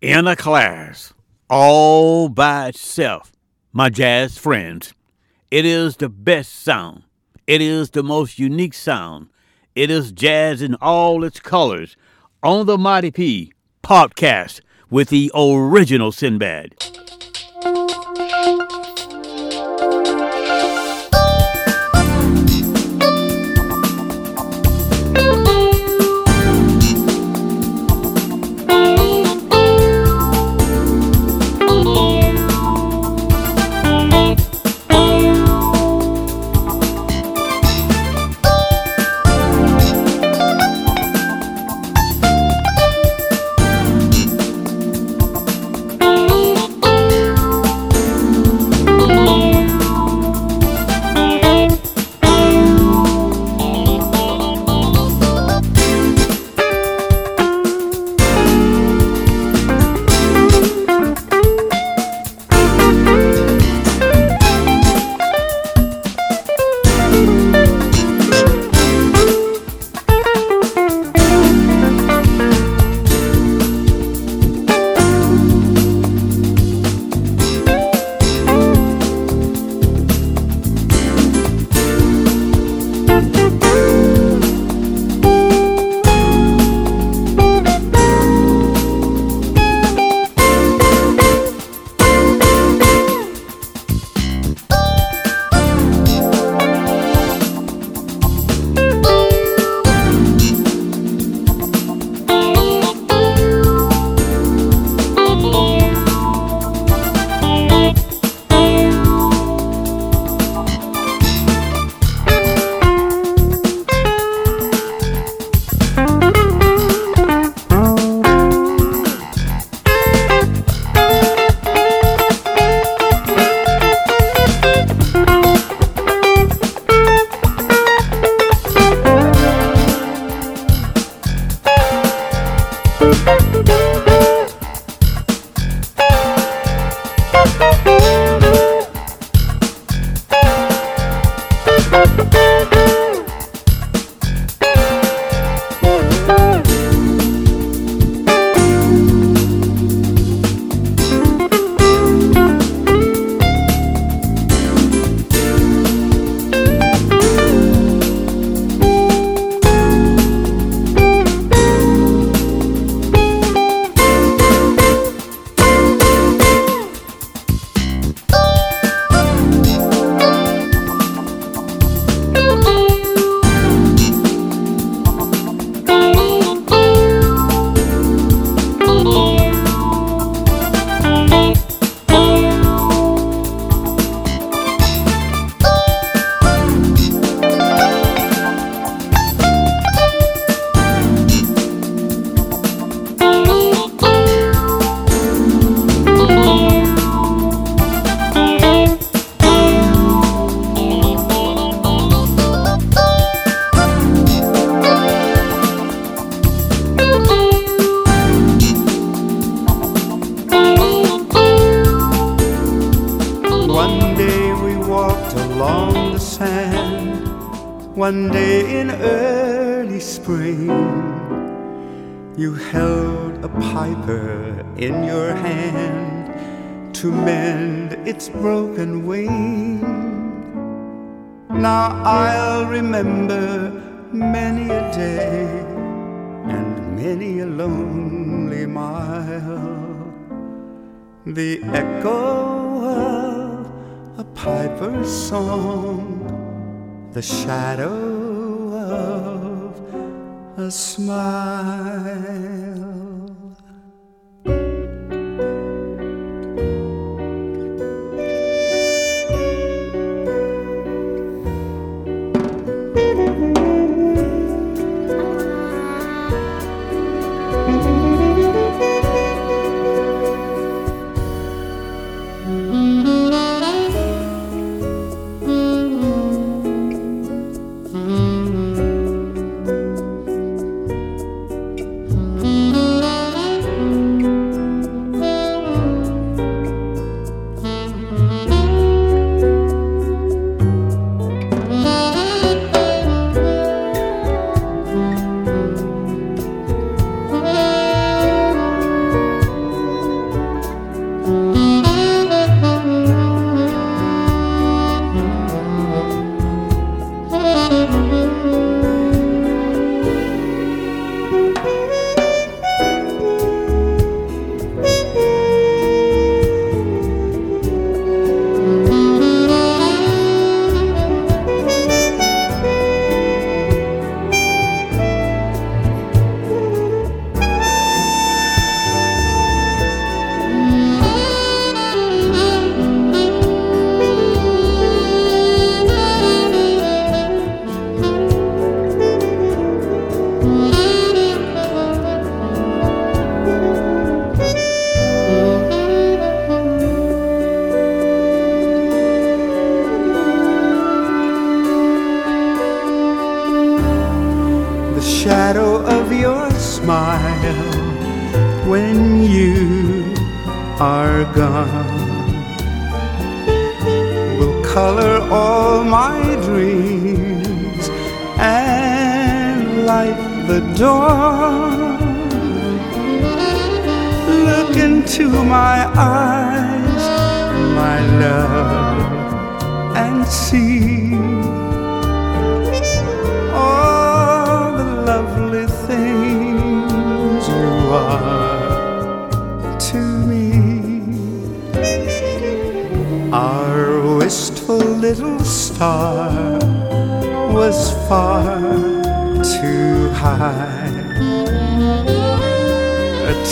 in a class all by itself, my jazz friends. It is the best sound. It is the most unique sound. It is jazz in all its colors on the Mighty P podcast with the original Sinbad. a piper in your hand to mend its broken wing. Now I'll remember many a day and many a lonely mile. The echo of a piper's song, the shadow of a smile.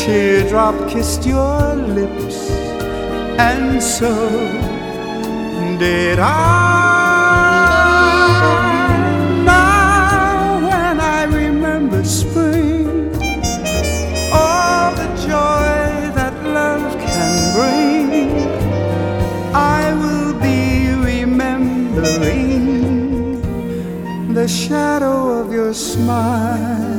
teardrop kissed your lips, and so did I. Now, when I remember spring, all the joy that love can bring, I will be remembering the shadow of your smile.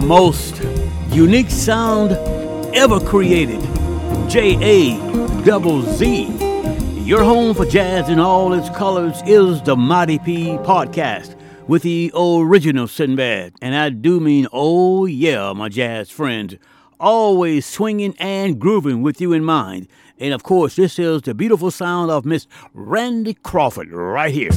The most unique sound ever created. J A double Z. Your home for jazz in all its colors is the Mighty P podcast with the original Sinbad. And I do mean, oh yeah, my jazz friends. Always swinging and grooving with you in mind. And of course, this is the beautiful sound of Miss Randy Crawford right here.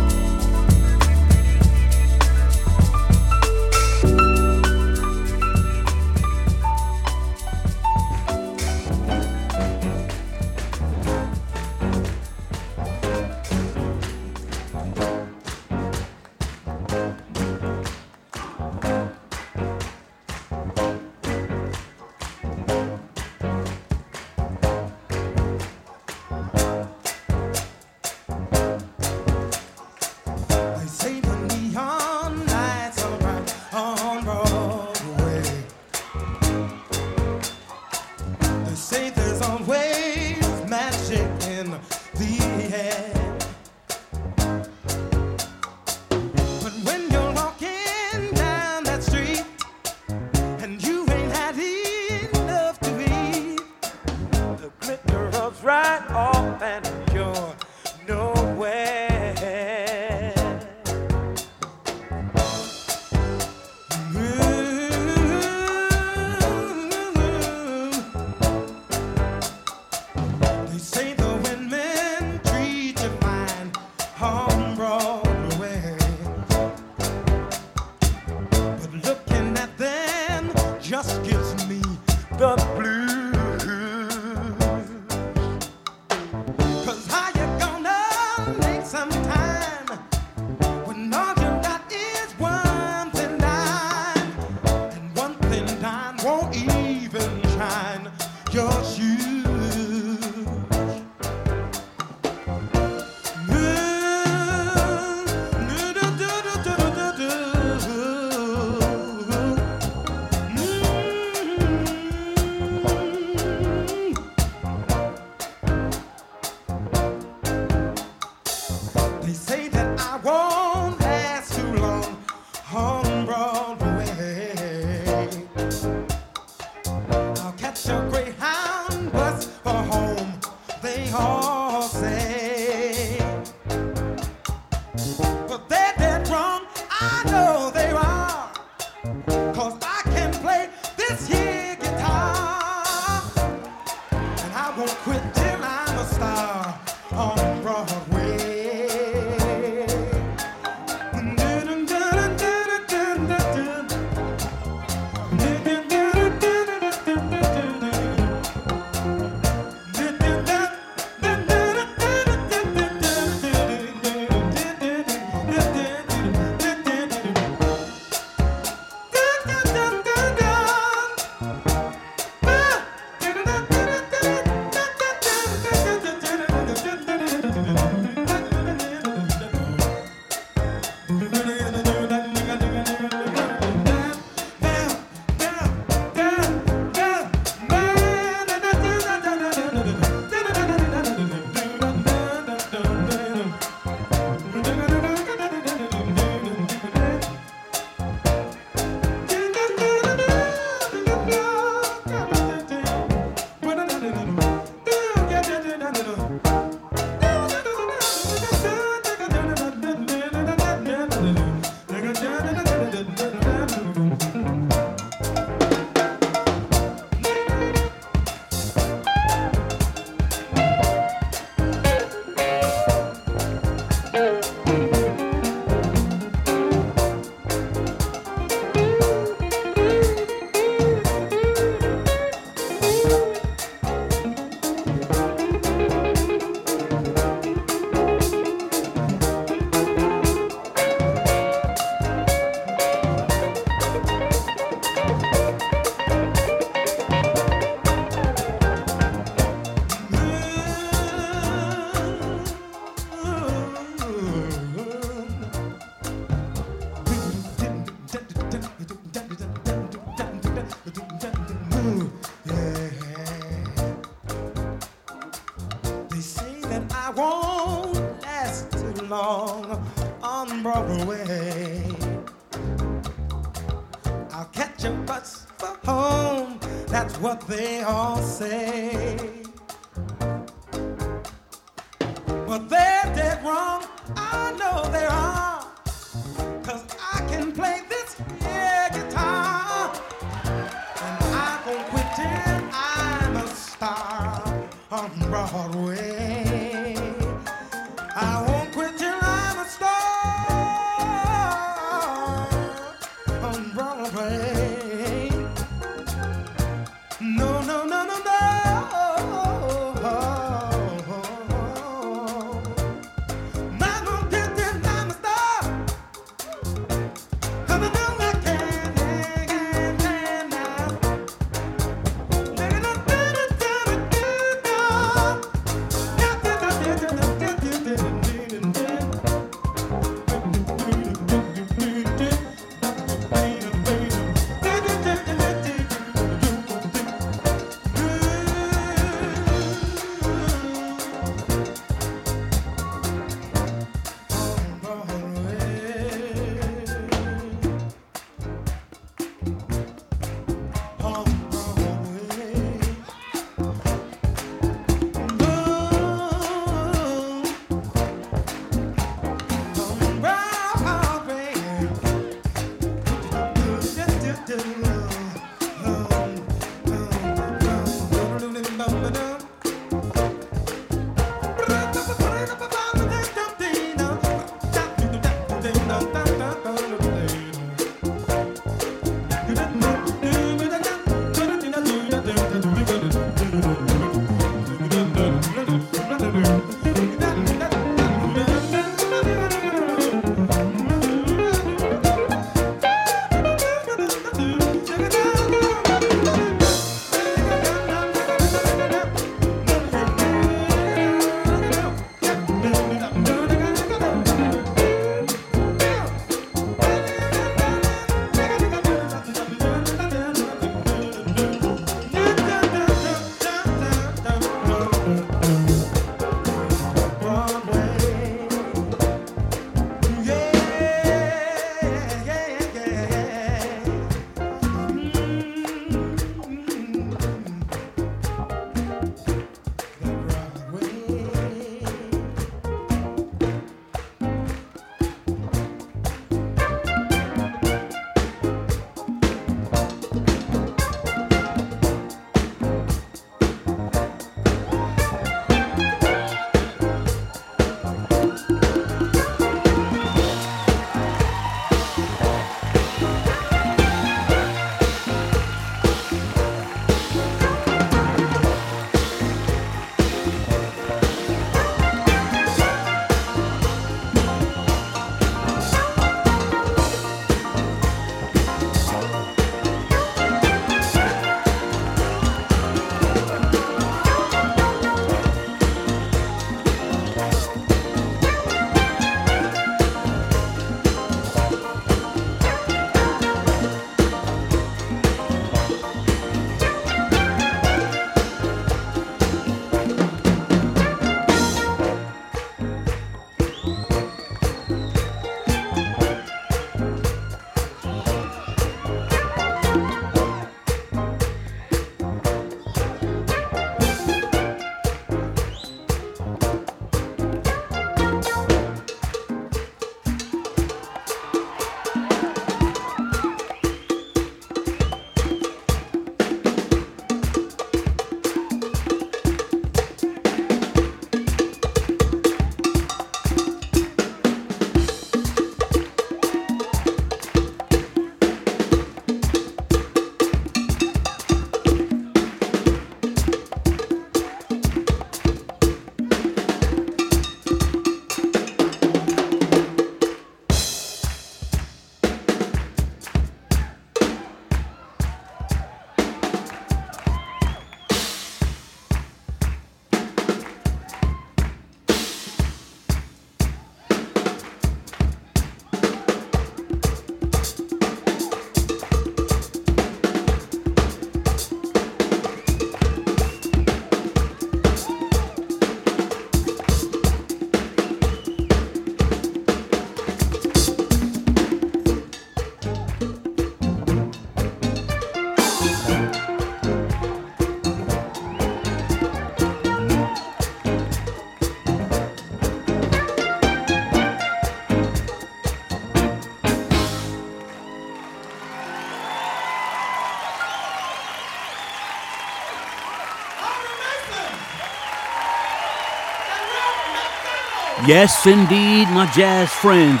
Yes, indeed, my jazz friends.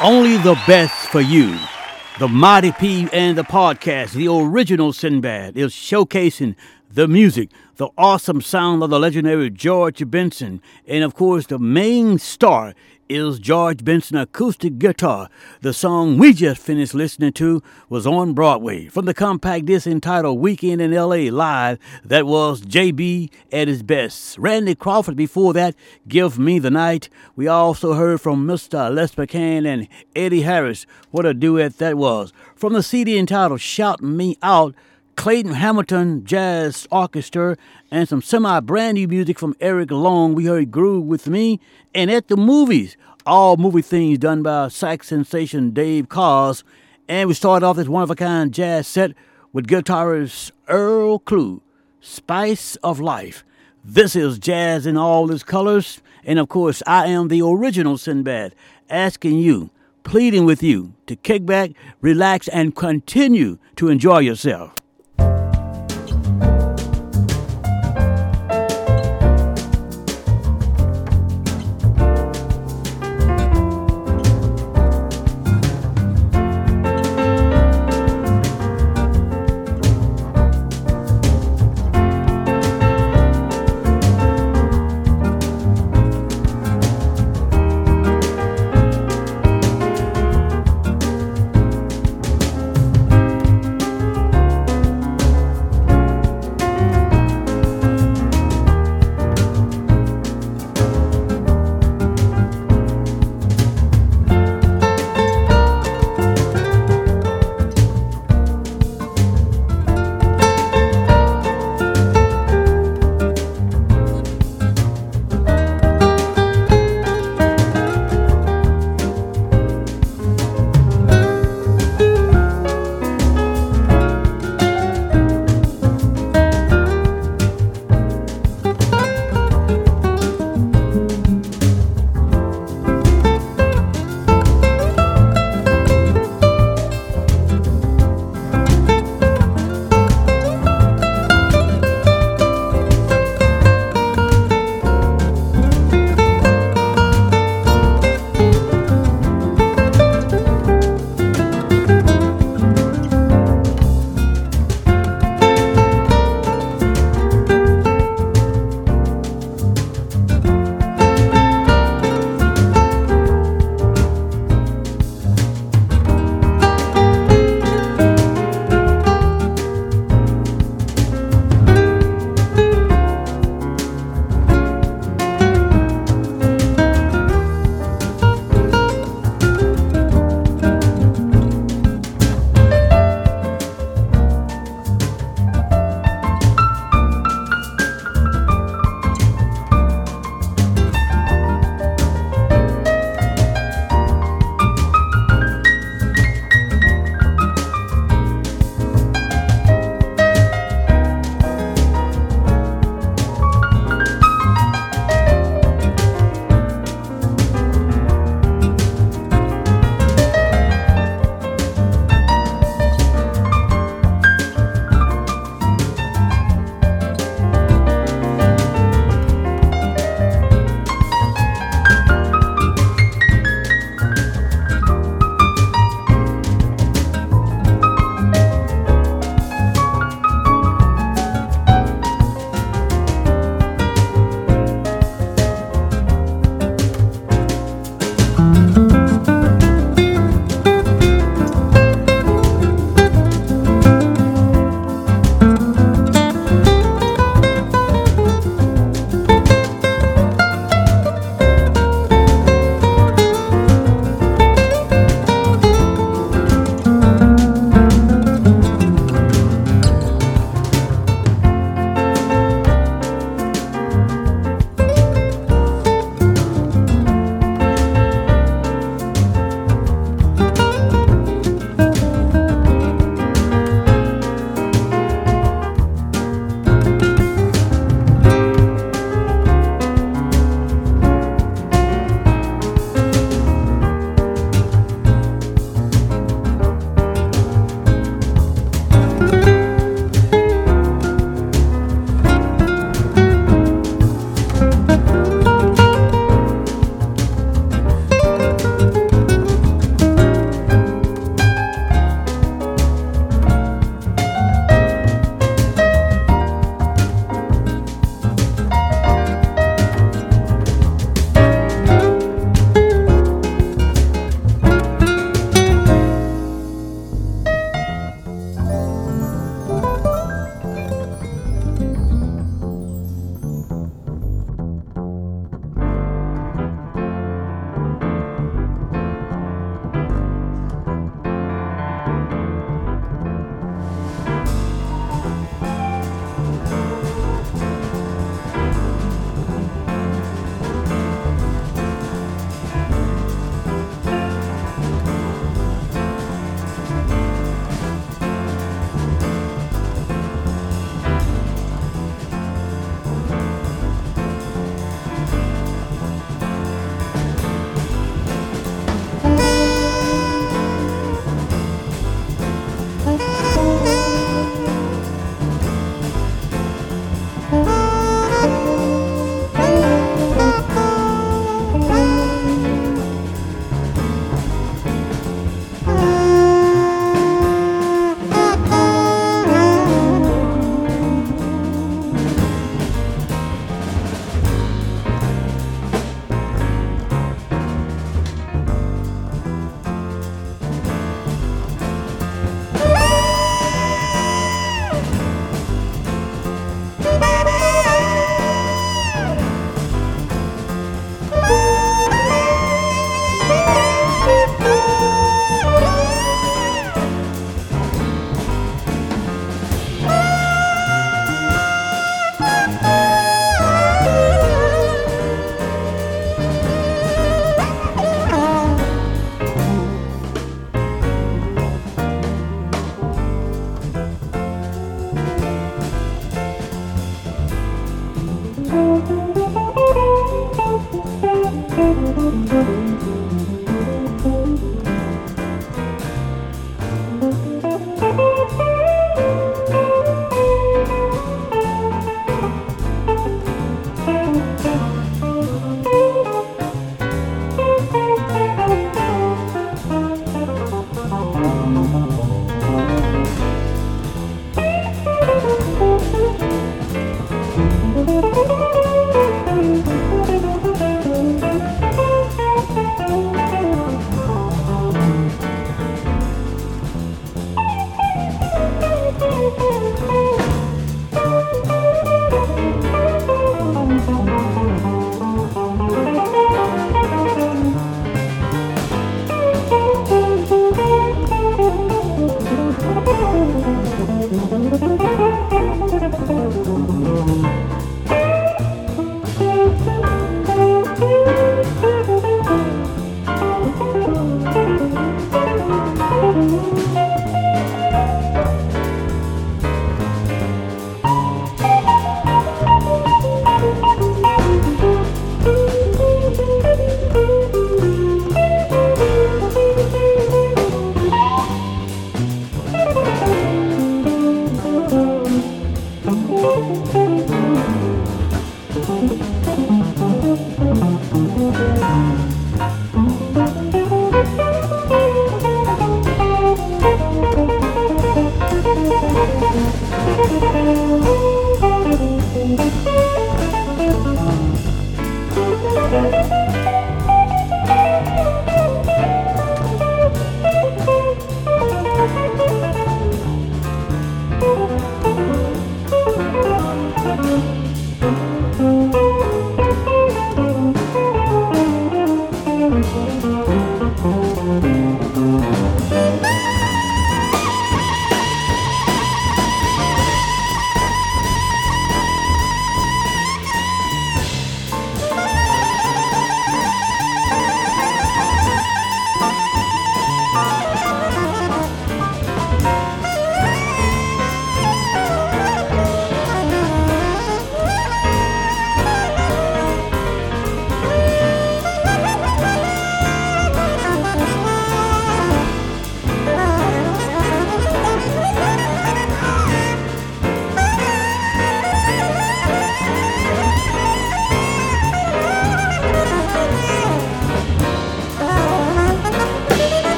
Only the best for you. The Mighty P and the podcast, the original Sinbad, is showcasing the music, the awesome sound of the legendary George Benson, and of course, the main star is George Benson acoustic guitar. The song we just finished listening to was on Broadway from the compact disc entitled Weekend in LA Live. That was JB at his best. Randy Crawford before that, Give Me the Night. We also heard from Mr. Les McCann and Eddie Harris. What a duet that was. From the CD entitled Shout Me Out. Clayton Hamilton Jazz Orchestra, and some semi brand new music from Eric Long. We heard Groove with Me, and at the movies, all movie things done by sax sensation Dave Koz. And we started off this one of a kind jazz set with guitarist Earl Klugh, Spice of Life. This is jazz in all its colors, and of course, I am the original Sinbad, asking you, pleading with you to kick back, relax, and continue to enjoy yourself.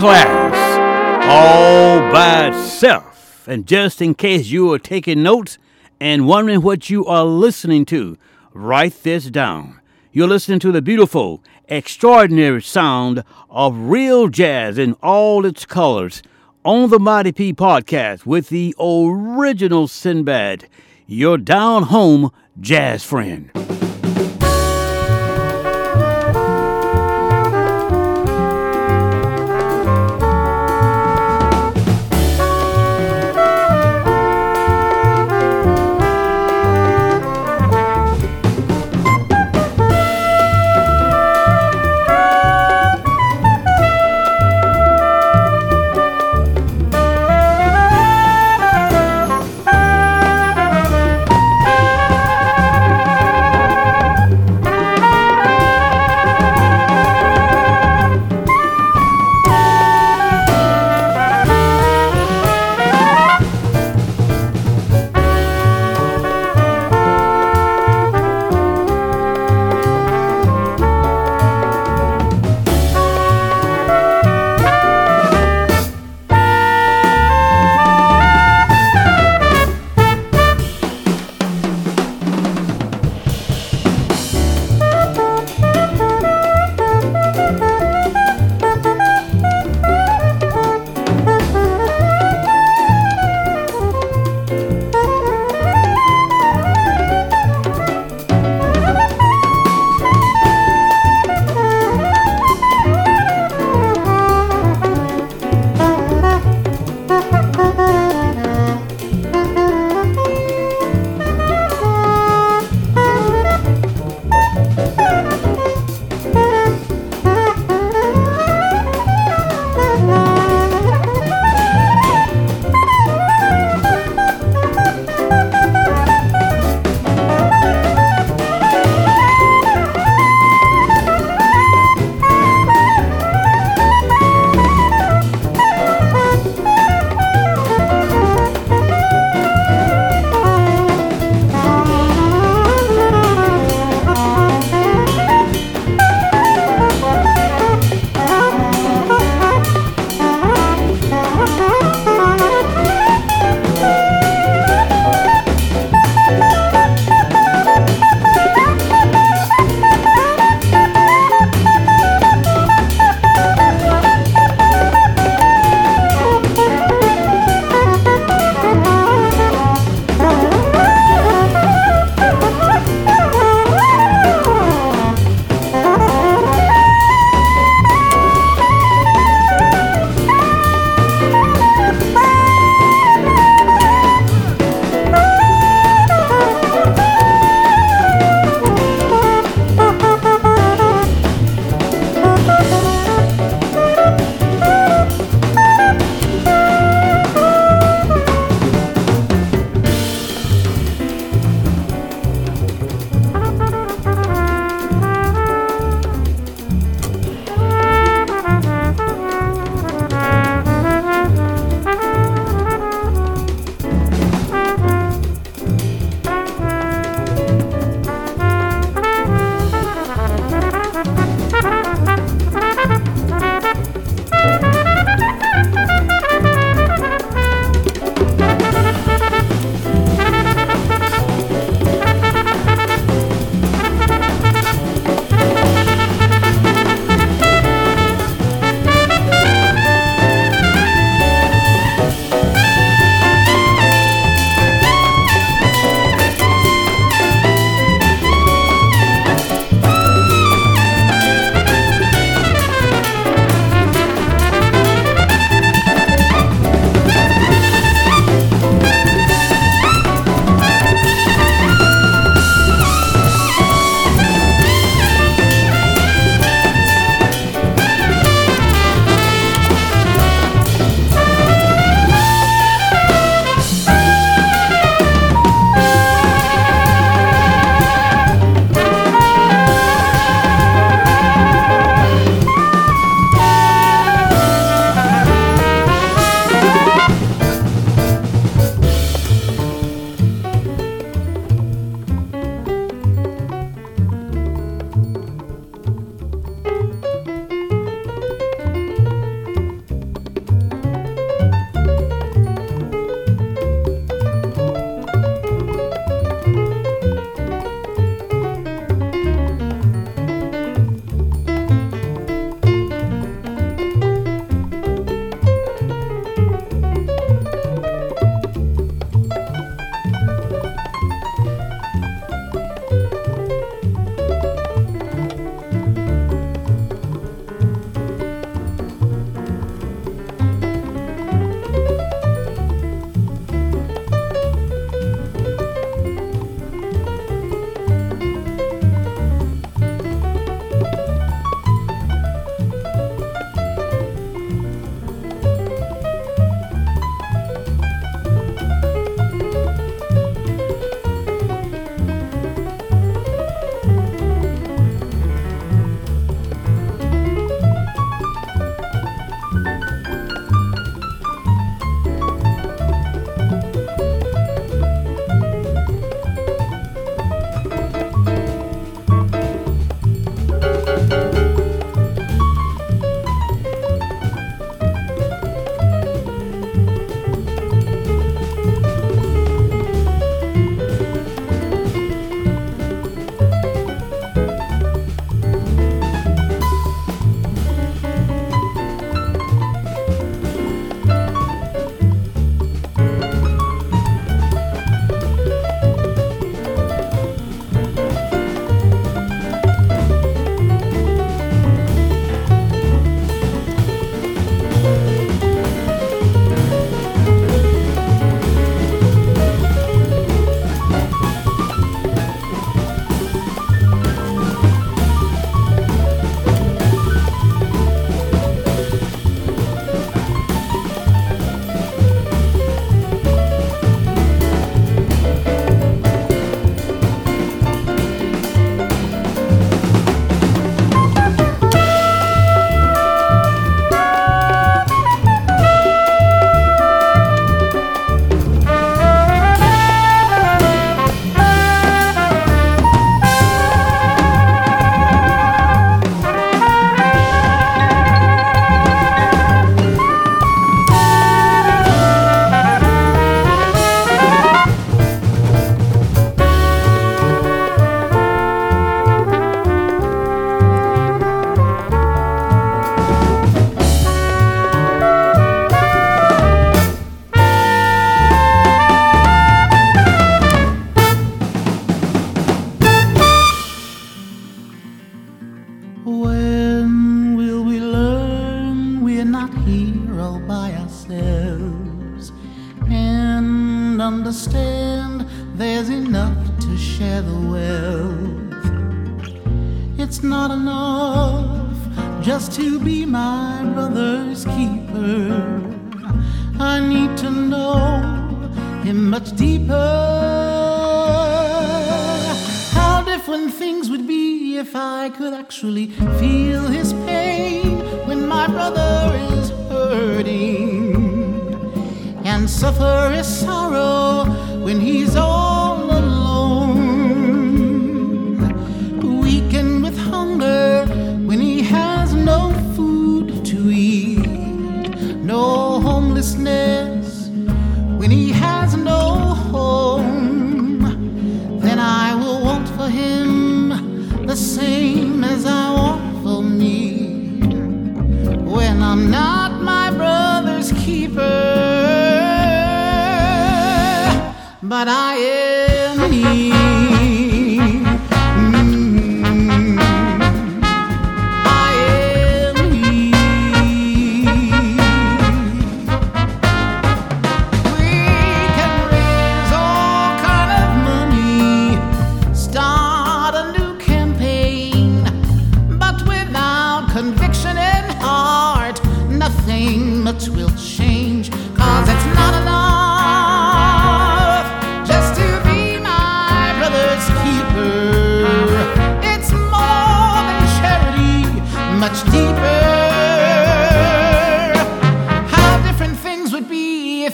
Class all by itself. And just in case you are taking notes and wondering what you are listening to, write this down. You're listening to the beautiful, extraordinary sound of real jazz in all its colors on the Mighty P podcast with the original Sinbad, your down home jazz friend.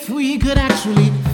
If we could actually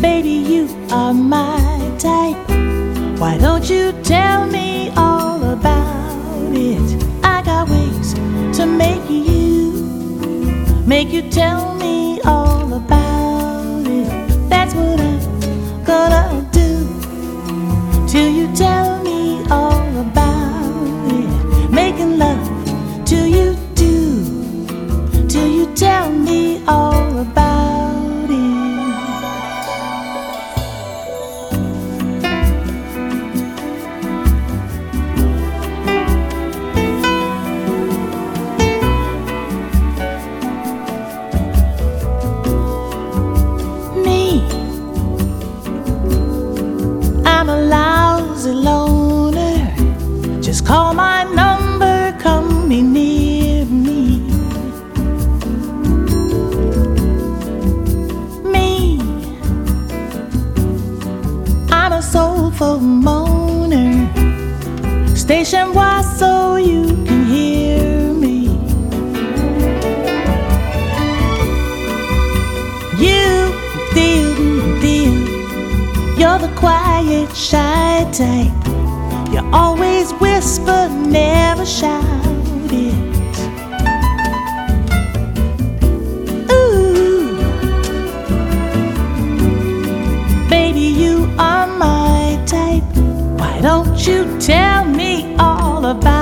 baby, you are my type. Why don't you tell me all about it? I got ways to make you, make you tell me all about it. That's what I'm gonna do till you tell type. You always whisper, never shout it. Ooh, baby, you are my type. Why don't you tell me all about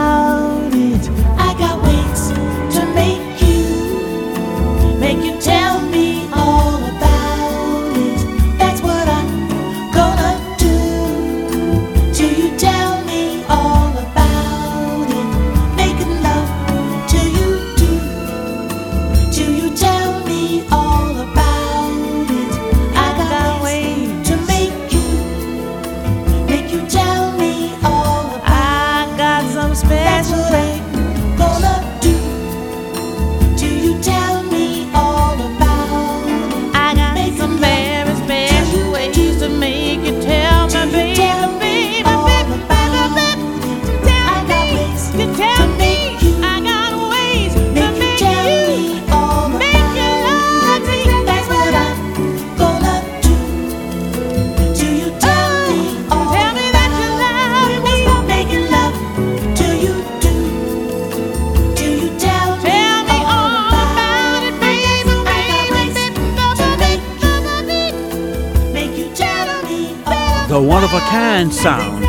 sound.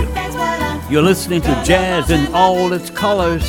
You're listening to Jazz in all its colors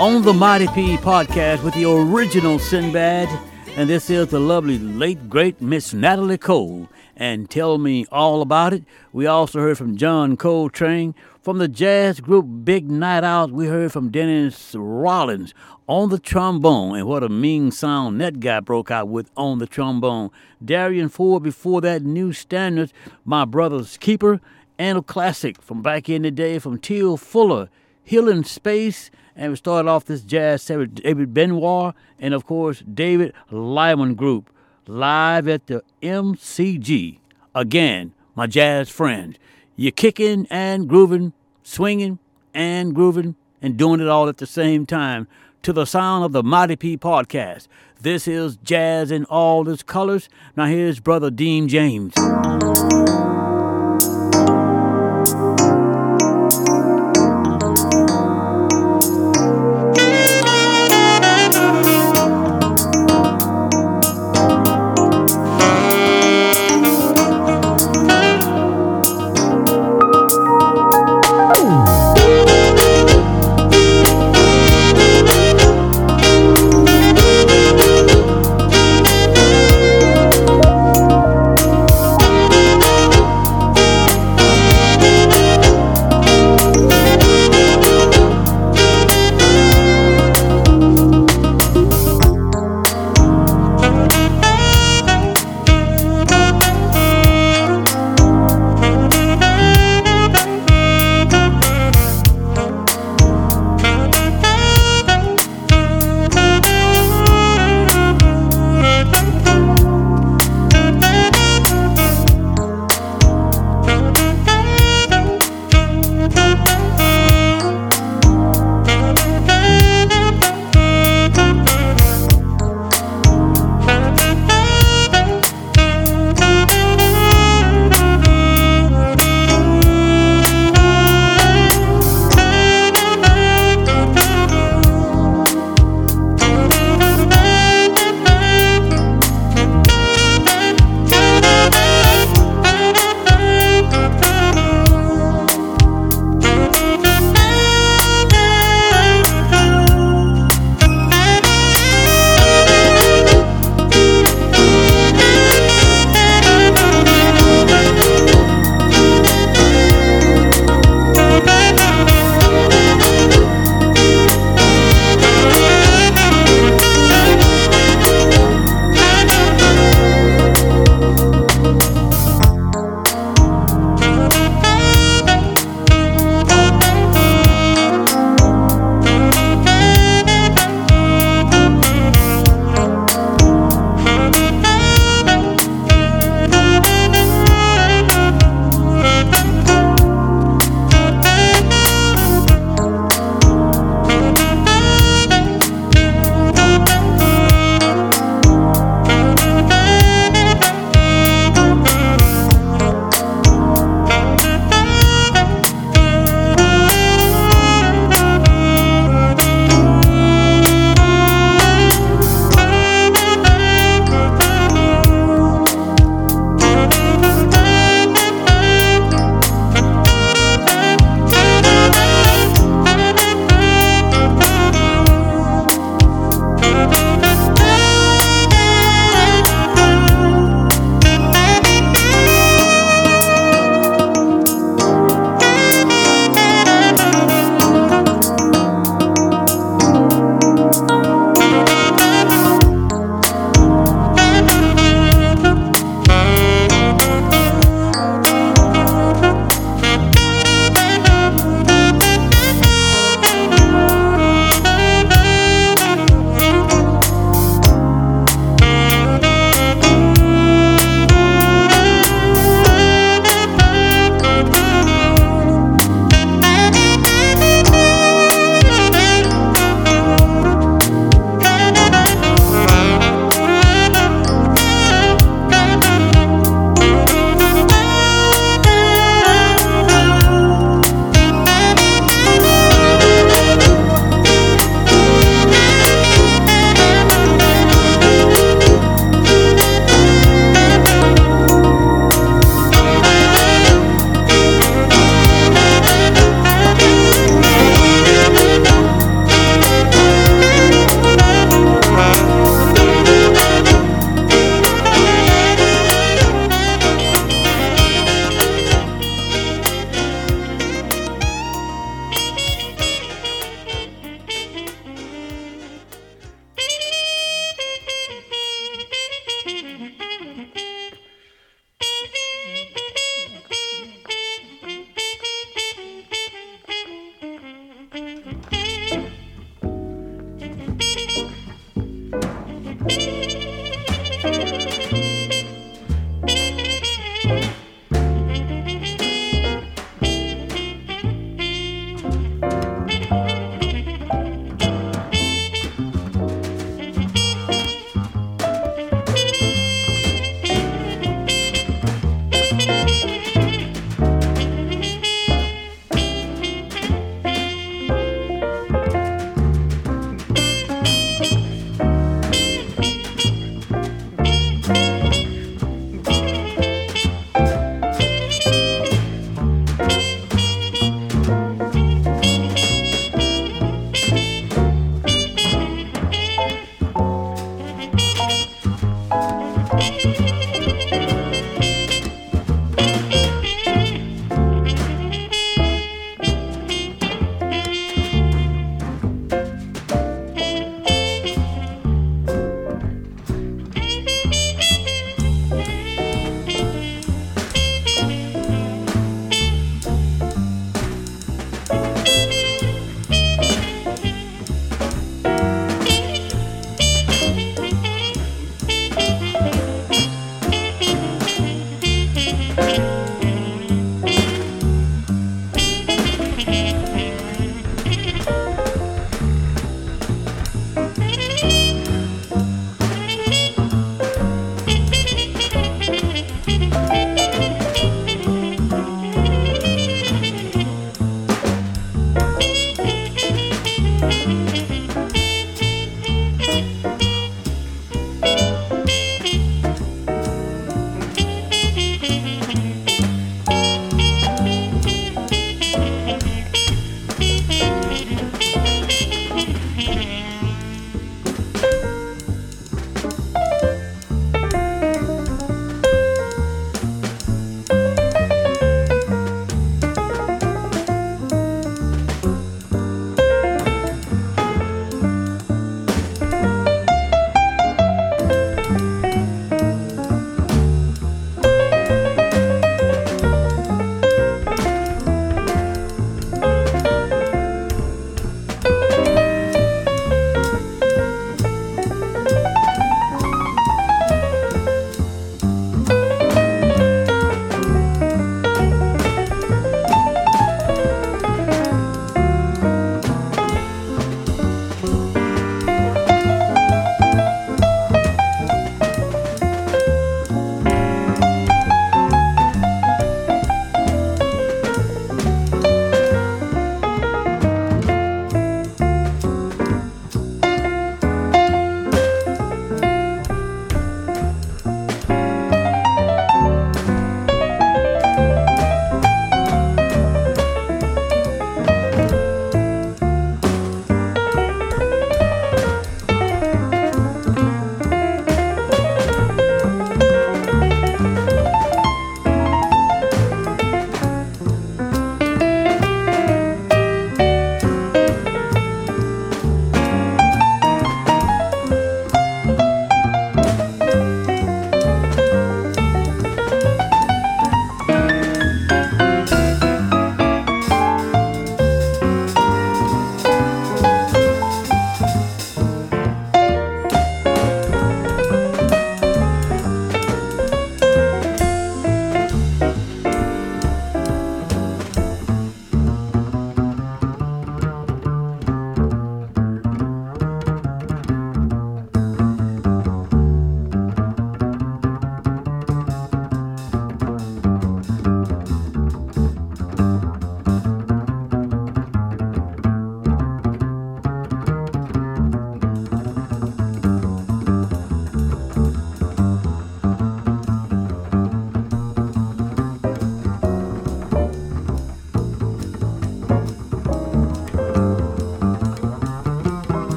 on the Mighty P podcast with the original Sinbad. And this is the lovely late great Miss Natalie Cole. And tell me all about it. We also heard from John Coltrane. From the jazz group Big Night Out, we heard from Dennis Rollins on the trombone. And what a mean sound that guy broke out with on the trombone. Darian Ford before that new standards, my brother's keeper, and a classic from back in the day from Teal Fuller, Healing Space. And we started off this jazz set with David Benoit and, of course, David Lyman Group live at the MCG. Again, my jazz friends, you're kicking and grooving, swinging and grooving, and doing it all at the same time to the sound of the Mighty P podcast. This is jazz in all its colors. Now here's brother Dean James.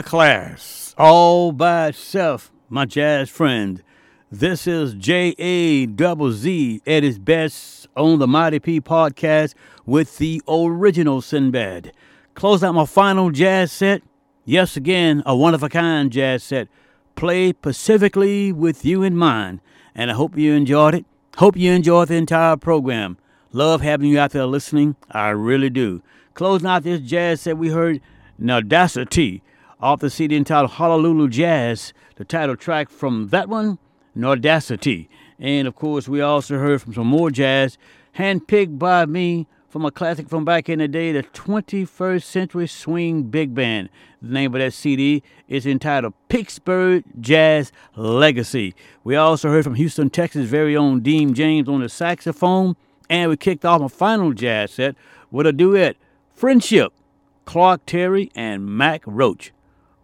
A class, all by itself, my jazz friend. This is J A double Z at his best on the Mighty P podcast with the original Sinbad. Close out my final jazz set. Yes, again, a one of a kind jazz set. Play pacifically with you in mind. And I hope you enjoyed it. Hope you enjoyed the entire program. Love having you out there listening. I really do. Closing out this jazz set, we heard Nordacity off the CD entitled Honolulu Jazz, the title track from that one, Nordacity. And of course, we also heard from some more jazz, handpicked by me from a classic from back in the day, the 21st Century Swing Big Band. The name of that CD is entitled Pittsburgh Jazz Legacy. We also heard from Houston, Texas' very own Dean James on the saxophone, and we kicked off a final jazz set with a duet, Friendship, Clark Terry and Max Roach.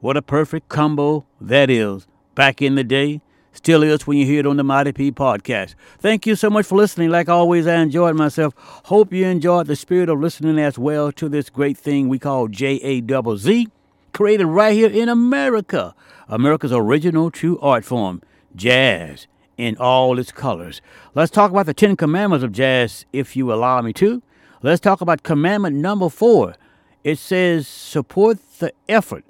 What a perfect combo that is. Back in the day, still is when you hear it on the Mighty P podcast. Thank you so much for listening. Like always, I enjoyed myself. Hope you enjoyed the spirit of listening as well to this great thing we call JAZZ, created right here in America. America's original true art form, jazz in all its colors. Let's talk about the Ten Commandments of jazz, if you allow me to. Let's talk about commandment number four. It says, support the effort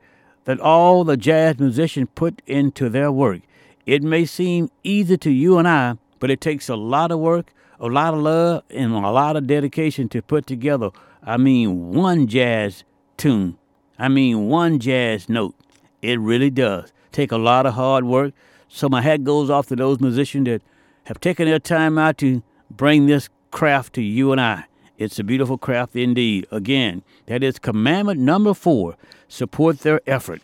that all the jazz musicians put into their work. It may seem easy to you and I, but it takes a lot of work, a lot of love, and a lot of dedication to put together, I mean, one jazz tune. I mean, one jazz note. It really does take a lot of hard work. So my hat goes off to those musicians that have taken their time out to bring this craft to you and I. It's a beautiful craft indeed. Again, that is commandment number four support their effort.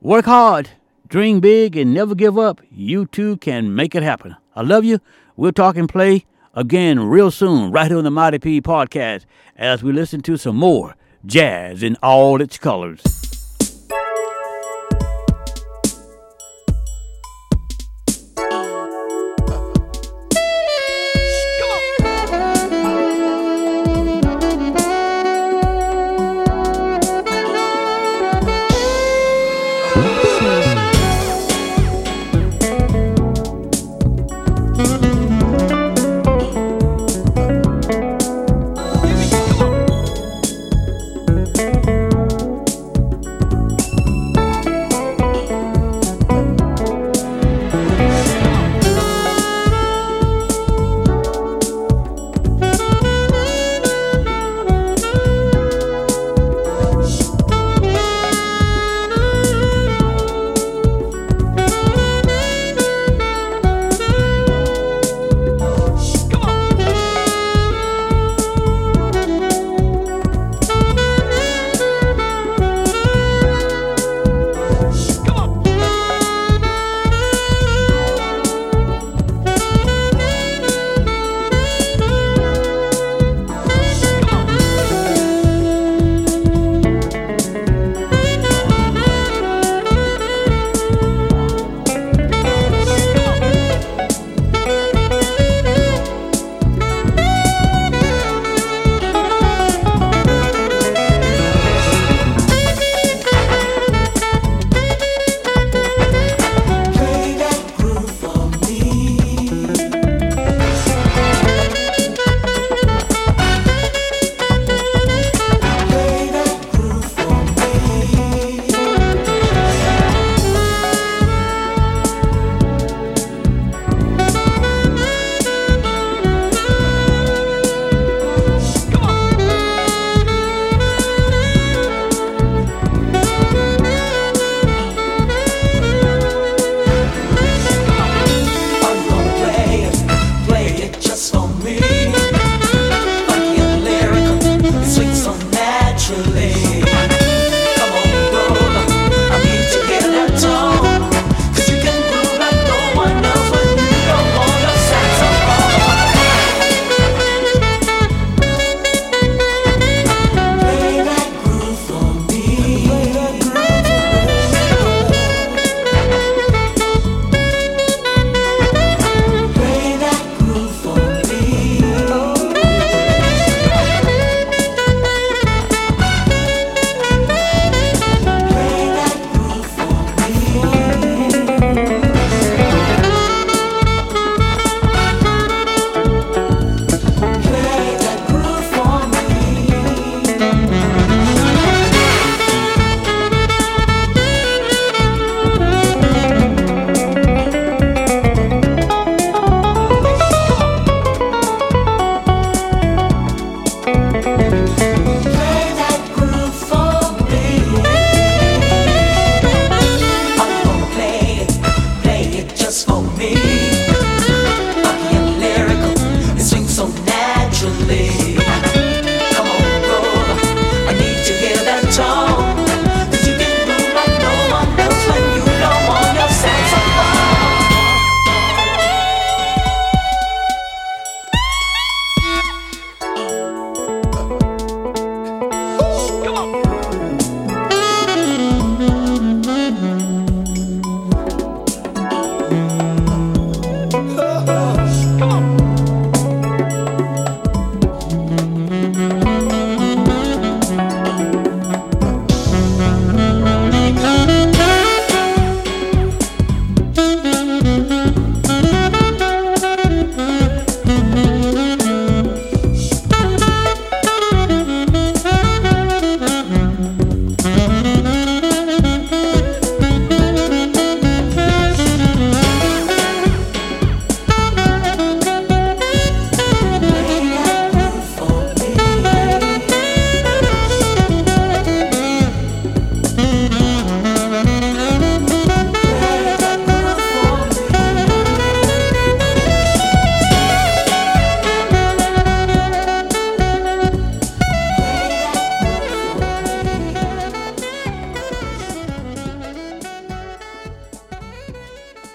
Work hard, dream big, and never give up. You too can make it happen. I love you. We'll talk and play again real soon, right here on the Mighty P podcast, as we listen to some more jazz in all its colors.